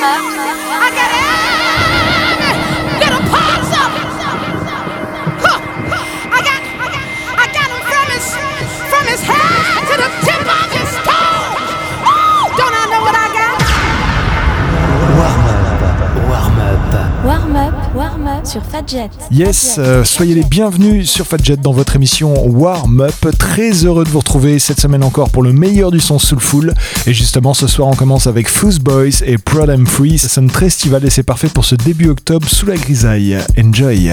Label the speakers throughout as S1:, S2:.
S1: I got it. Sur Fadjet.
S2: Yes, euh, soyez les bienvenus sur Fadjet dans votre émission Warm Up. Très heureux de vous retrouver cette semaine encore pour le meilleur du son soulful. Et justement, ce soir, on commence avec Fuse Boys et Proud and Free. Ça sonne très estival et c'est parfait pour ce début octobre sous la grisaille. Enjoy!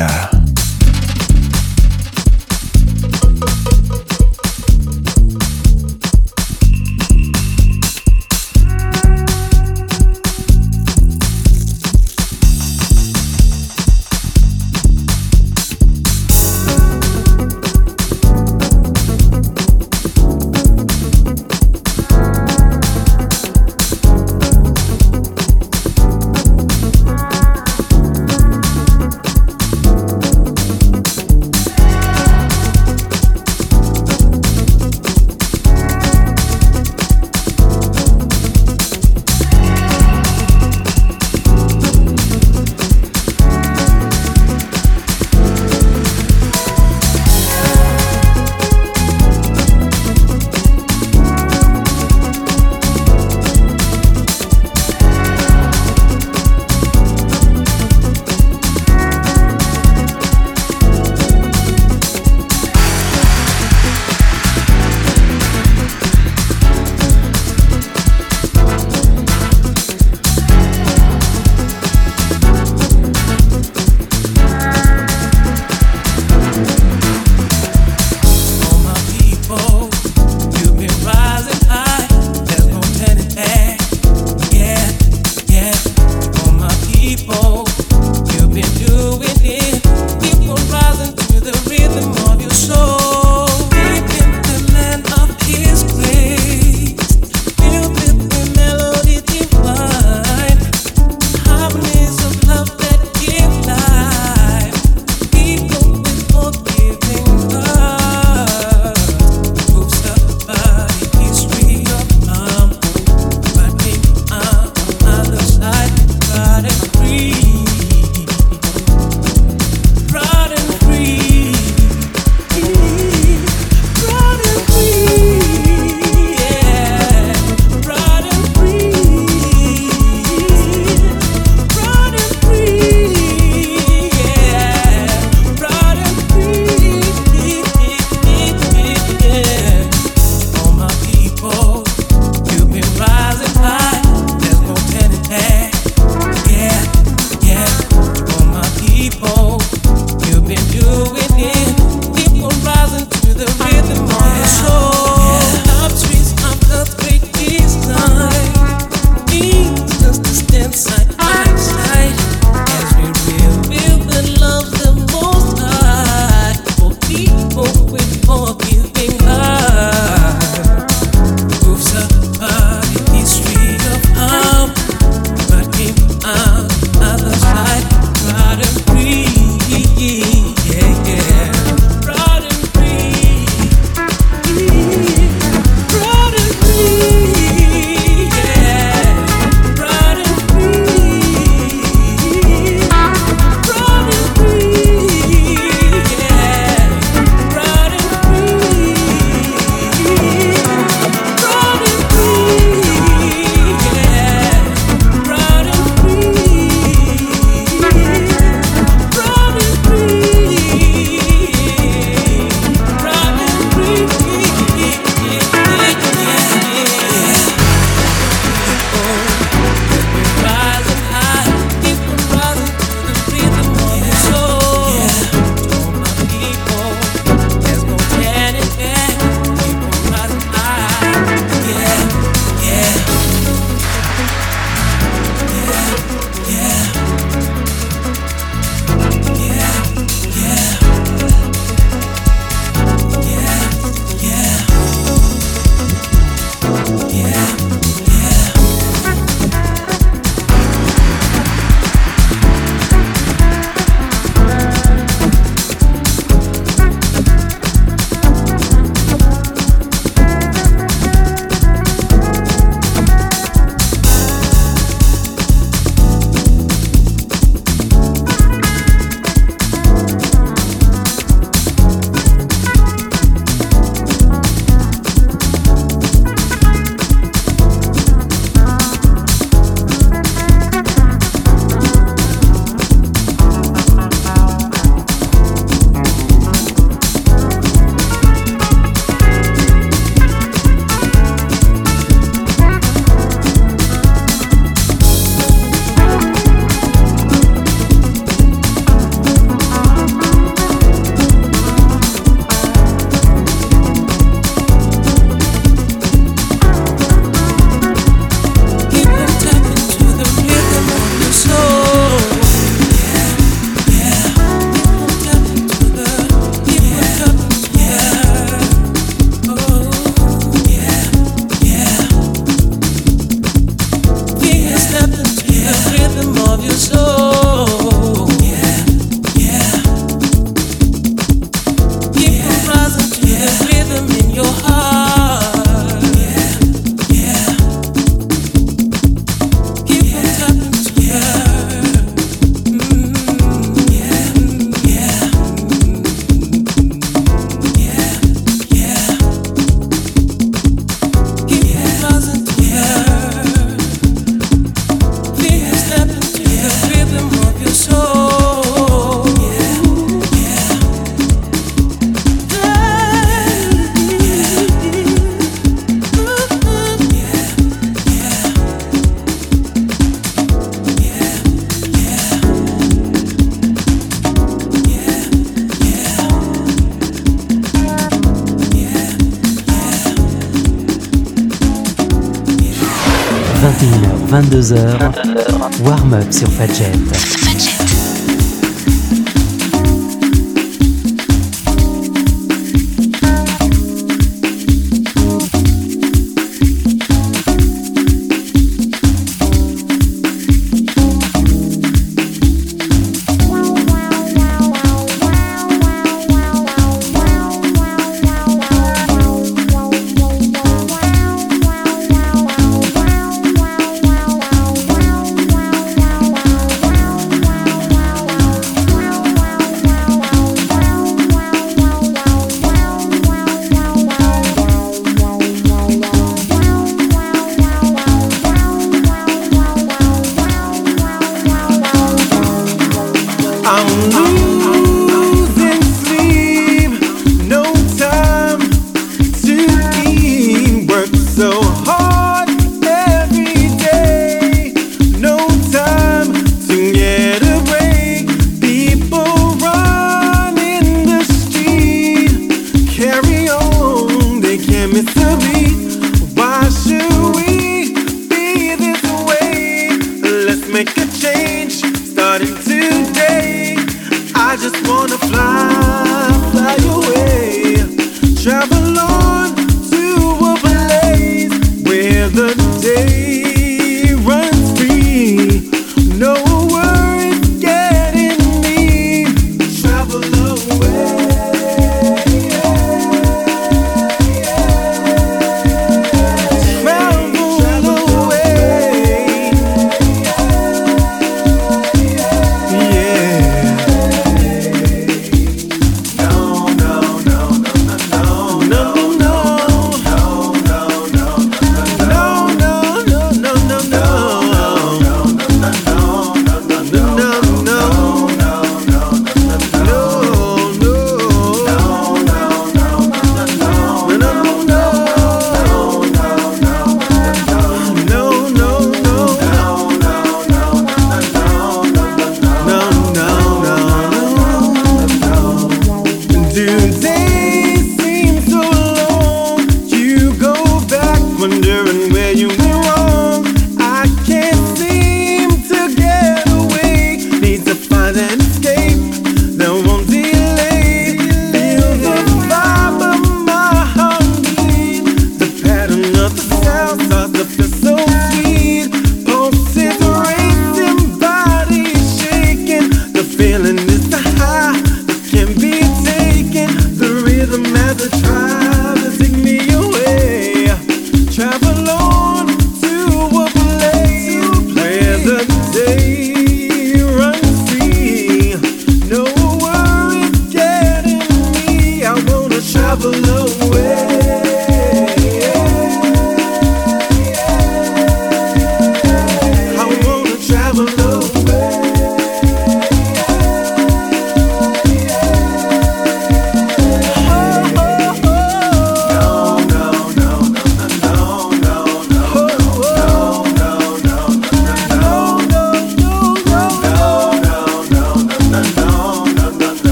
S3: 22h, warm-up sur Fadjet.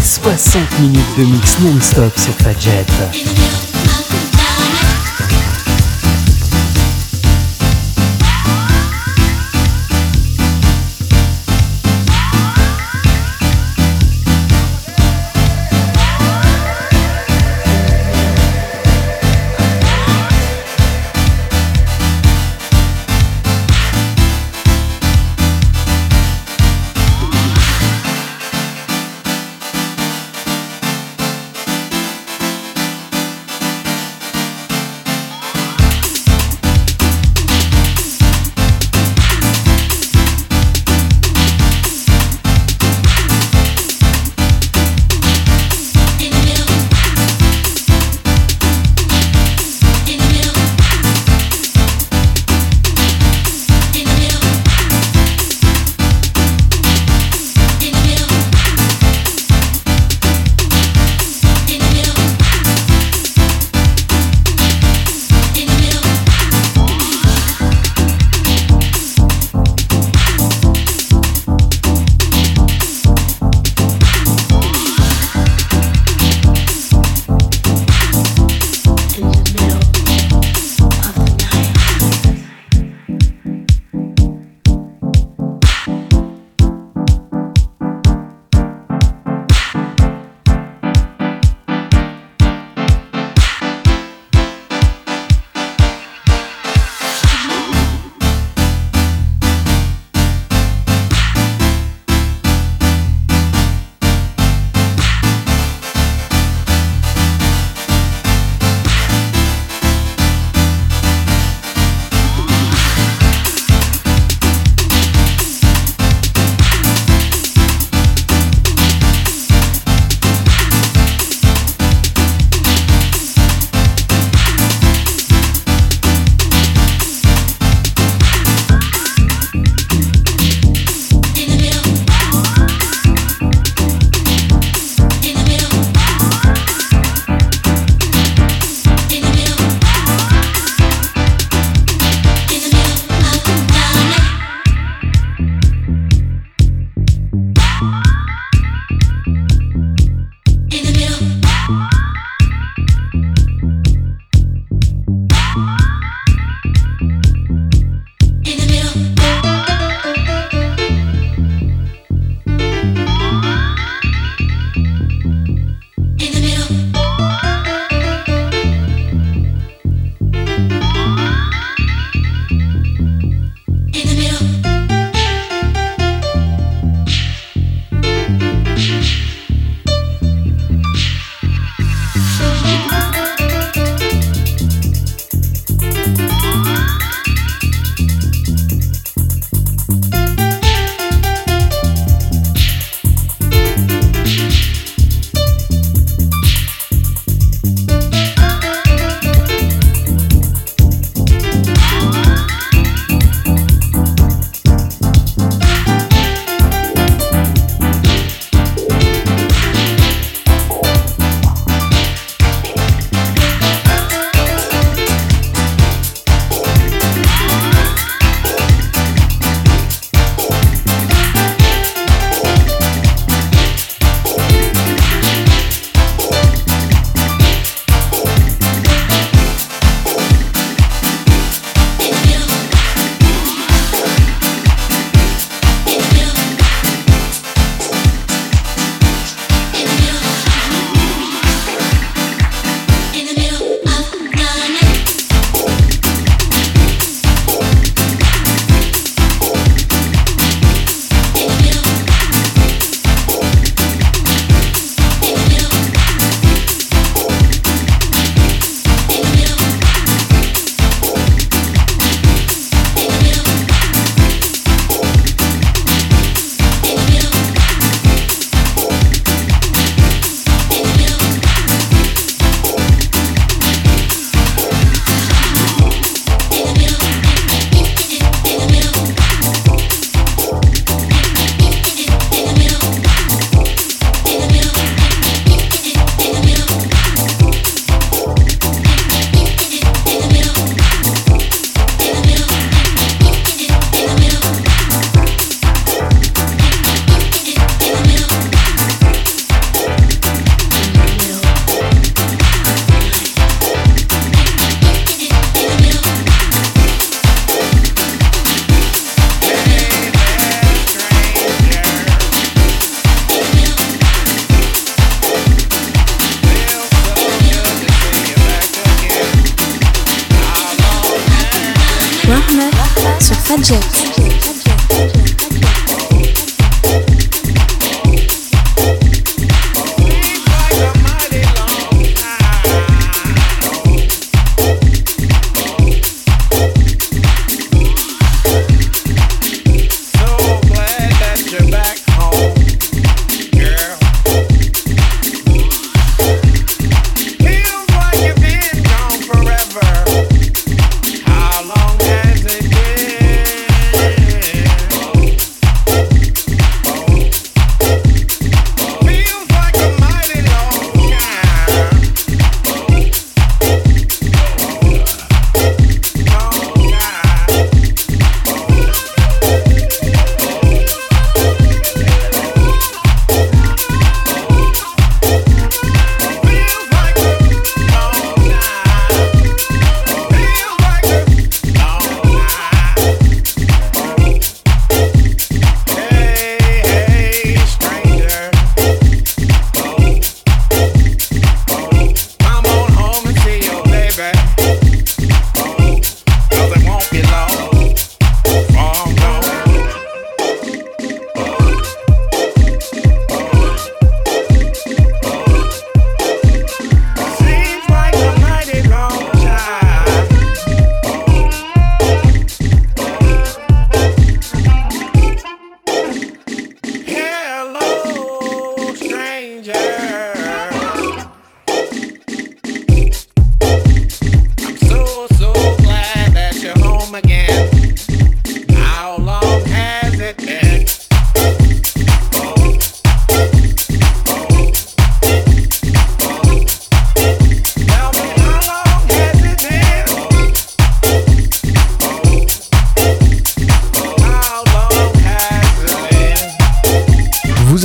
S4: C'est
S5: 60 minutes de mix non-stop sur Fadjet.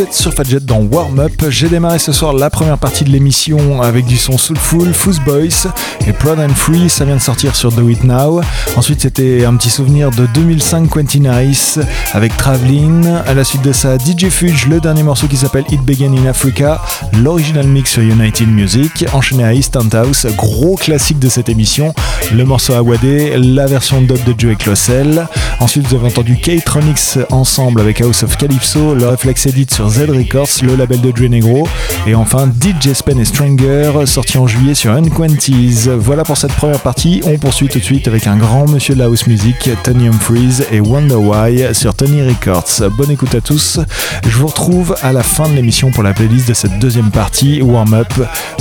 S6: Fadjet
S2: dans Warm Up. J'ai démarré ce soir la première partie de l'émission avec du son Soulful, Fuzz Boys et Proud and Free. Ça vient de sortir sur Do It Now. Ensuite, c'était un petit souvenir de 2005 Quentin Ice avec Traveling. À la suite de ça, DJ Fudge, le dernier morceau qui s'appelle It Began in Africa, l'original mix sur United Music. Enchaîné à East House, gros classique de cette émission. Le morceau Awadé, la version dub de Joey Clossel. Ensuite, vous avez entendu K-Tronics ensemble avec House of Calypso, le Reflex Edit sur Z le label de Dre Negro. Et enfin DJ Spen et Stranger, sorti en juillet sur Unquanties. Voilà pour cette première partie. On poursuit tout de suite avec un grand monsieur de la house music, Tony Humphries et Wonder Why sur Tony Records. Bonne écoute à tous. Je vous retrouve à la fin de l'émission pour la playlist de cette deuxième partie, Warm Up.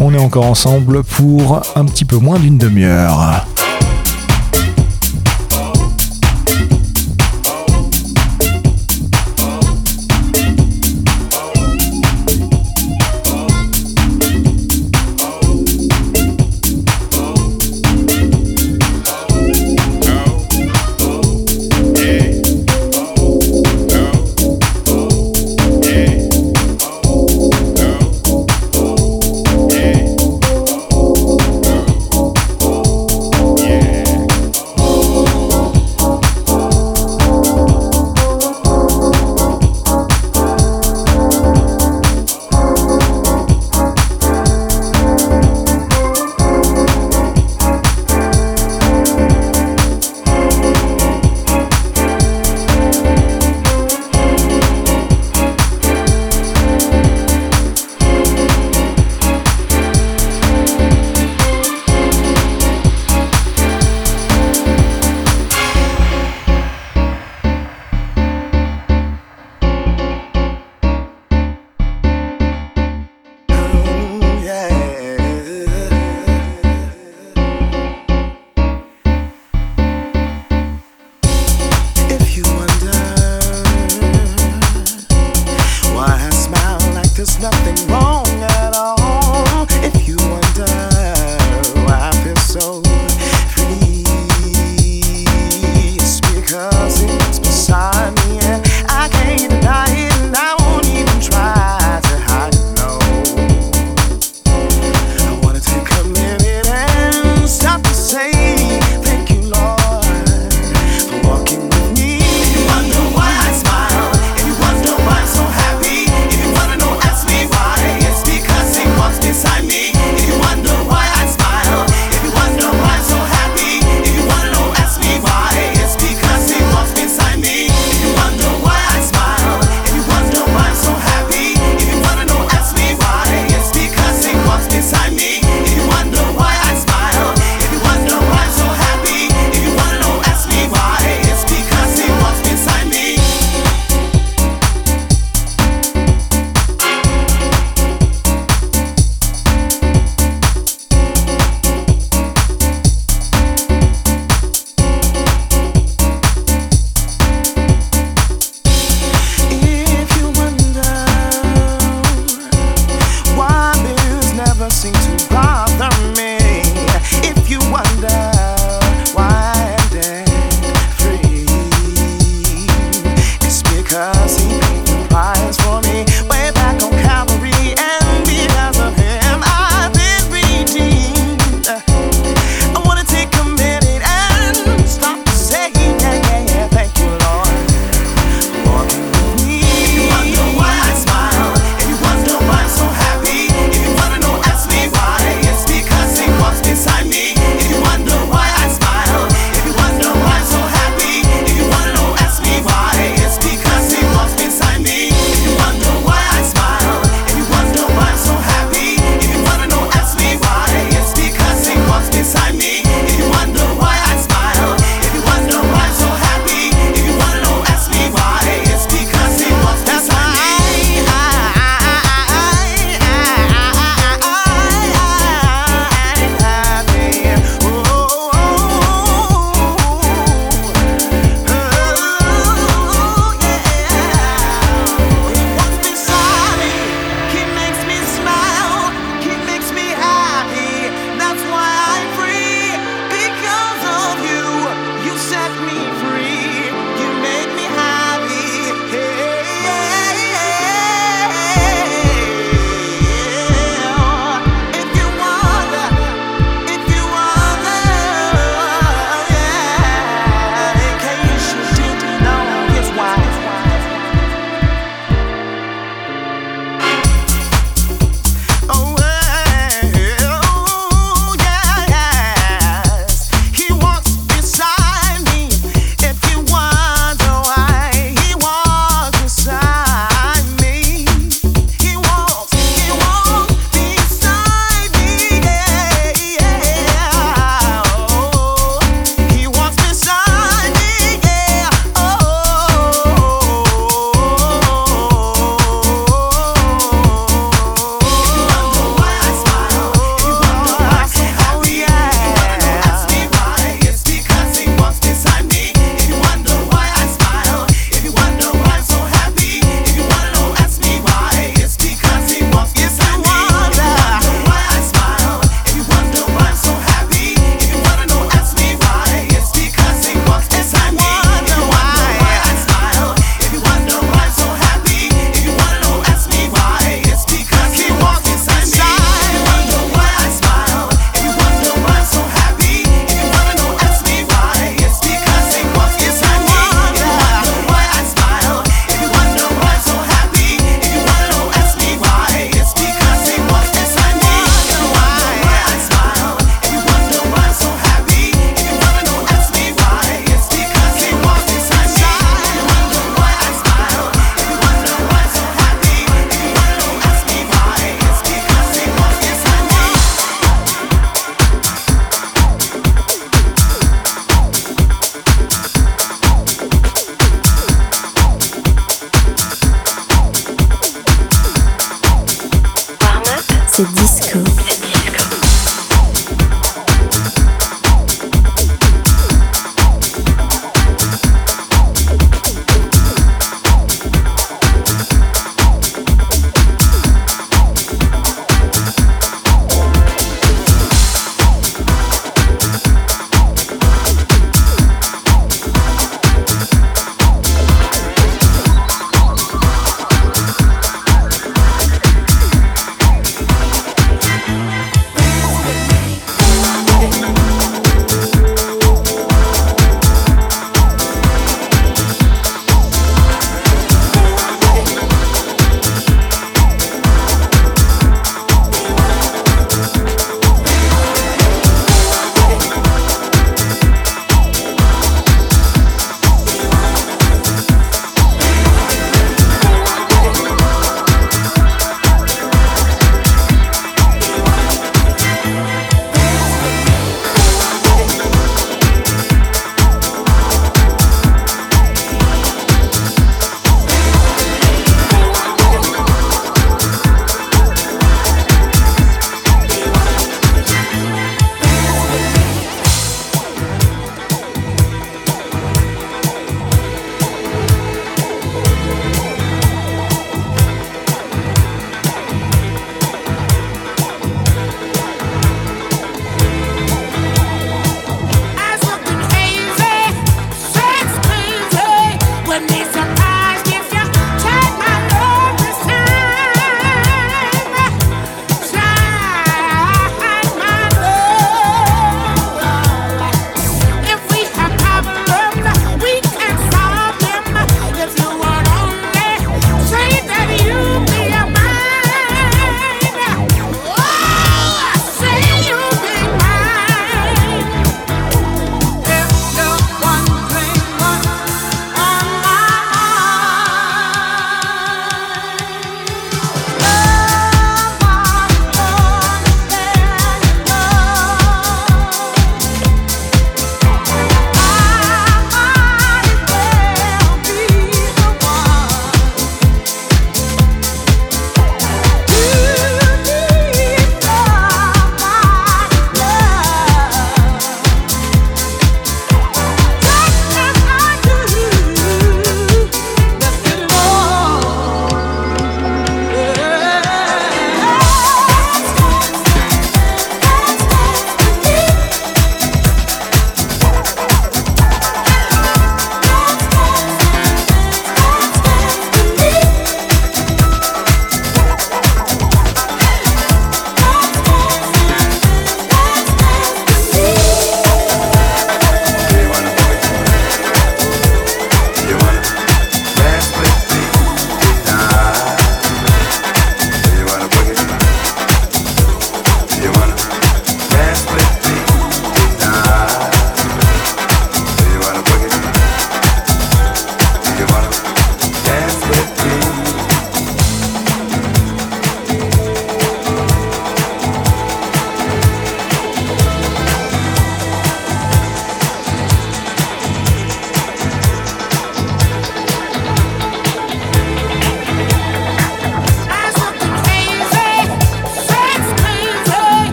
S2: On est encore ensemble pour un petit peu moins d'une demi-heure.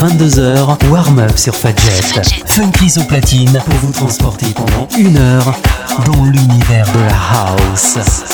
S5: 21h-22h, warm-up sur Fadjet. Funky au platine pour vous transporter pendant une heure dans l'univers de la house.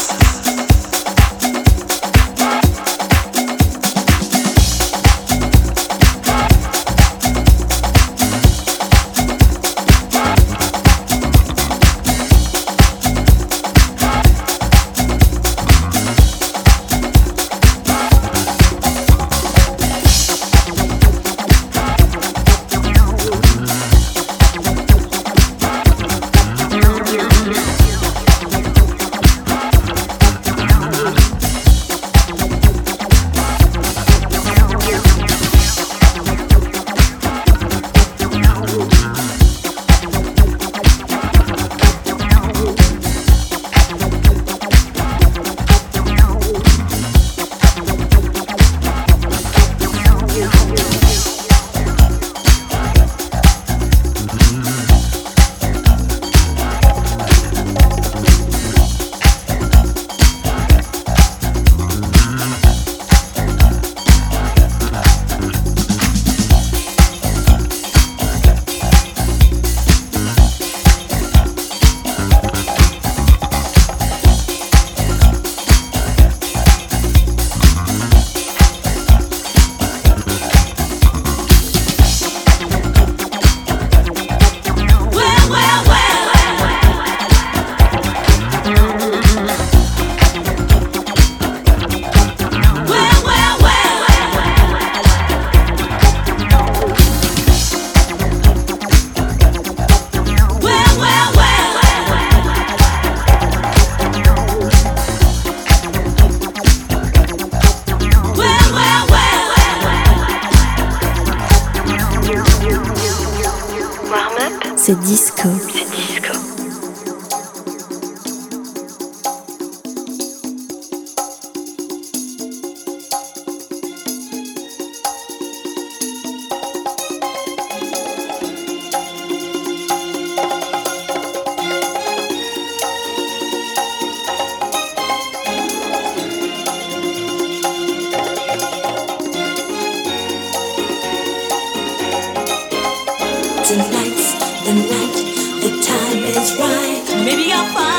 S6: fire.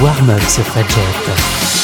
S3: Warm-up sur Fadjet.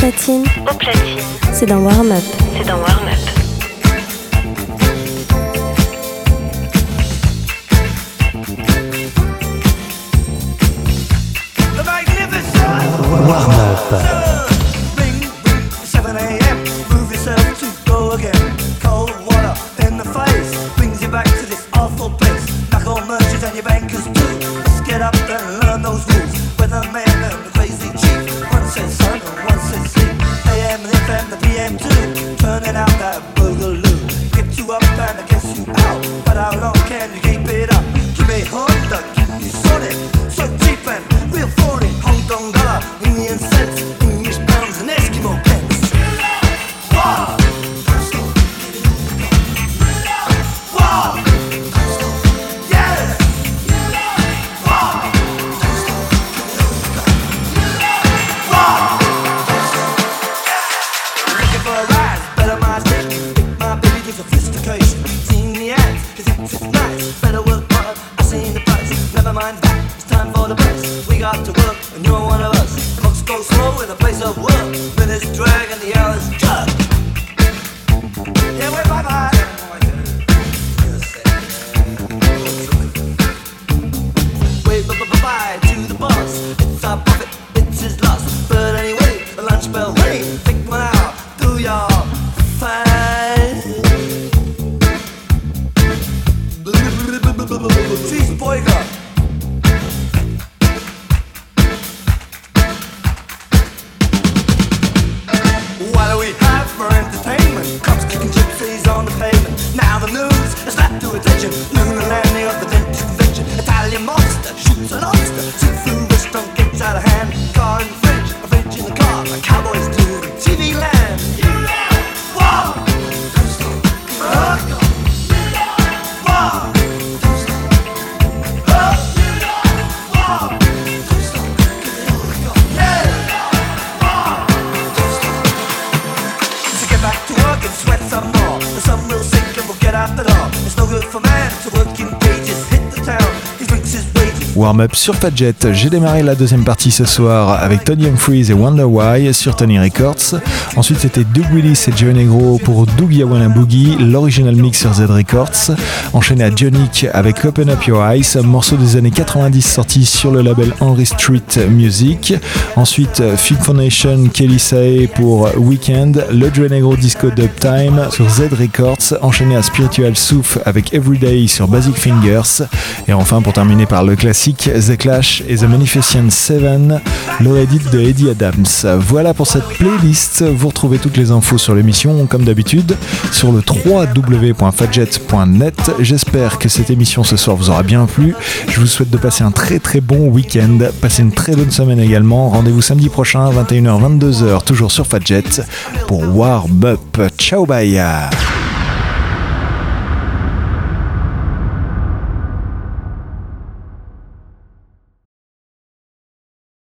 S7: Platine.
S8: Au platine.
S7: C'est dans Warm Up.
S8: C'est dans
S9: Warm Up.
S2: Warm-up sur Fadjet. J'ai démarré la deuxième partie ce soir avec Tony Humphries et Wonder Why sur Tony Records. Ensuite, c'était Doug Willis et Joe Negro pour Doug Yawana Boogie, l'original mix sur Z Records. Enchaîné à Johnny avec Open Up Your Eyes, morceau des années 90 sorti sur le label Henry Street Music. Ensuite, Film Foundation, Kelly Sae pour Weekend, le Joe Negro Disco Dub Time sur Z Records. Enchaîné à Spiritual Soup avec Everyday sur Basic Fingers. Et enfin, pour terminer par le classique, The Clash et The Manifestation 7, l'oredit de Eddie Adams. Voilà pour cette playlist. Vous retrouvez toutes les infos sur l'émission, comme d'habitude, sur le www.fadjet.net. J'espère que cette émission ce soir vous aura bien plu. Je vous souhaite de passer un très très bon week-end. Passez une très bonne semaine également. Rendez-vous samedi prochain, 21h-22h, toujours sur Fadjet, pour Warm Up. Ciao, bye!